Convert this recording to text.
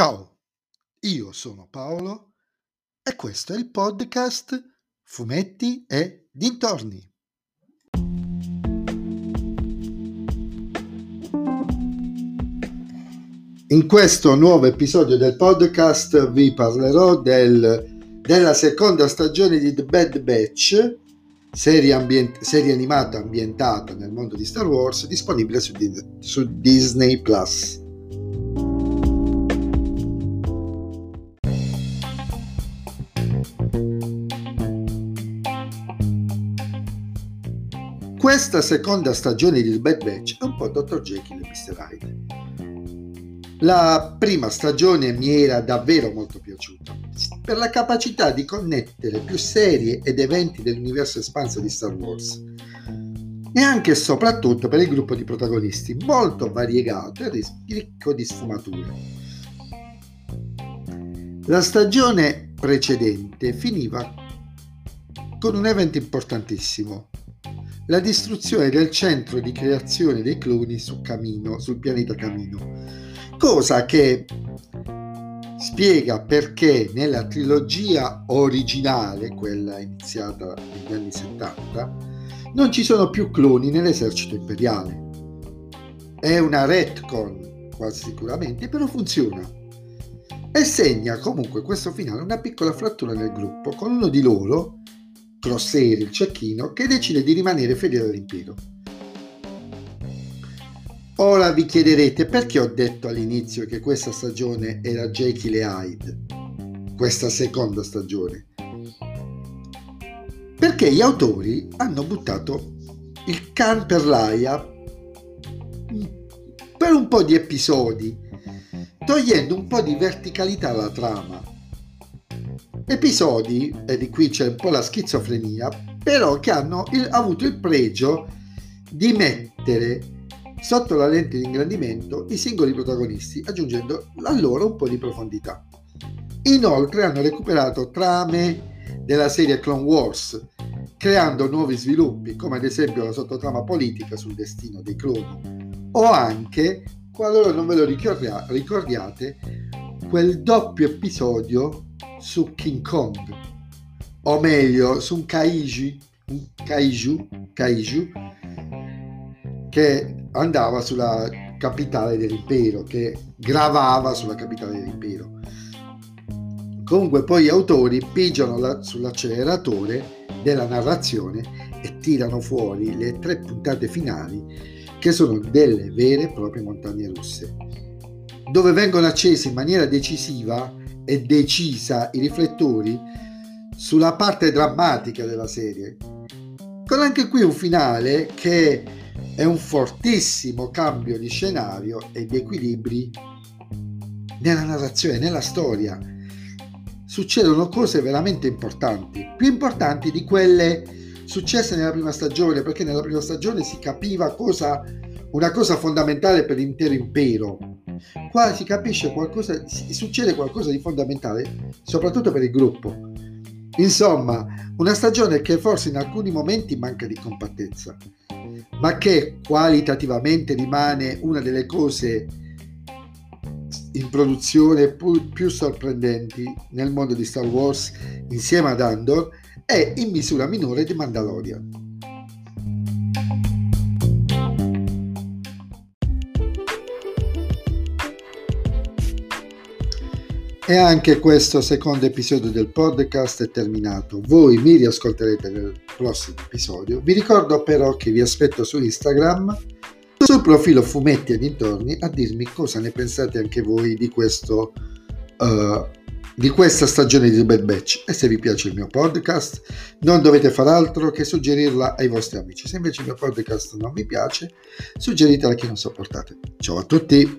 Ciao, io sono Paolo e questo è il podcast Fumetti e Dintorni. In questo nuovo episodio del podcast vi parlerò del, della seconda stagione di The Bad Batch, serie, ambient- serie animata ambientata nel mondo di Star Wars, disponibile su, su Disney Plus. Questa seconda stagione di The Bad Batch è un po' Dr. Jekyll e Mr. Hyde. La prima stagione mi era davvero molto piaciuta per la capacità di connettere più serie ed eventi dell'universo espanso di Star Wars e anche e soprattutto per il gruppo di protagonisti molto variegato e ricco di sfumature. La stagione precedente finiva con un evento importantissimo, la distruzione del centro di creazione dei cloni su Camino, sul pianeta Camino, cosa che spiega perché nella trilogia originale, quella iniziata negli anni 70, non ci sono più cloni nell'esercito imperiale. È una retcon, quasi sicuramente, però funziona. E segna comunque questo finale una piccola frattura nel gruppo, con uno di loro, Crosshair il cecchino, che decide di rimanere fedele all'impero. Ora vi chiederete perché ho detto all'inizio che questa stagione era Jekyll e Hyde, questa seconda stagione. Perché gli autori hanno buttato il can per l'aia per un po' di episodi, togliendo un po' di verticalità alla trama episodi, e di qui c'è un po' la schizofrenia, però che hanno il, avuto il pregio di mettere sotto la lente di ingrandimento i singoli protagonisti, aggiungendo a loro un po' di profondità. Inoltre hanno recuperato trame della serie Clone Wars, creando nuovi sviluppi, come ad esempio la sottotrama politica sul destino dei cloni, o anche, qualora non ve lo ricordiate, quel doppio episodio su King Kong, o meglio su un kaiju, un kaiju, kaiju che andava sulla capitale dell'impero, che gravava sulla capitale dell'impero. Comunque poi gli autori pigiano la, sull'acceleratore della narrazione e tirano fuori le tre puntate finali che sono delle vere e proprie montagne russe, dove vengono accesi in maniera decisiva e decisa i riflettori sulla parte drammatica della serie, con anche qui un finale che è un fortissimo cambio di scenario e di equilibri nella narrazione, nella storia. Succedono cose veramente importanti, più importanti di quelle successe nella prima stagione, perché nella prima stagione si capiva cosa, una cosa fondamentale per l'intero impero, Qua si capisce qualcosa, succede qualcosa di fondamentale, soprattutto per il gruppo. Insomma, una stagione che forse in alcuni momenti manca di compattezza, ma che qualitativamente rimane una delle cose in produzione più sorprendenti nel mondo di Star Wars insieme ad Andor e in misura minore di Mandalorian. E anche questo secondo episodio del podcast è terminato. Voi mi riascolterete nel prossimo episodio. Vi ricordo però che vi aspetto su Instagram, sul profilo Fumetti e dintorni, a dirmi cosa ne pensate anche voi di questo. Uh, di questa stagione di Bad Batch e se vi piace il mio podcast non dovete fare altro che suggerirla ai vostri amici se invece il mio podcast non vi piace suggeritela a chi non sopportate ciao a tutti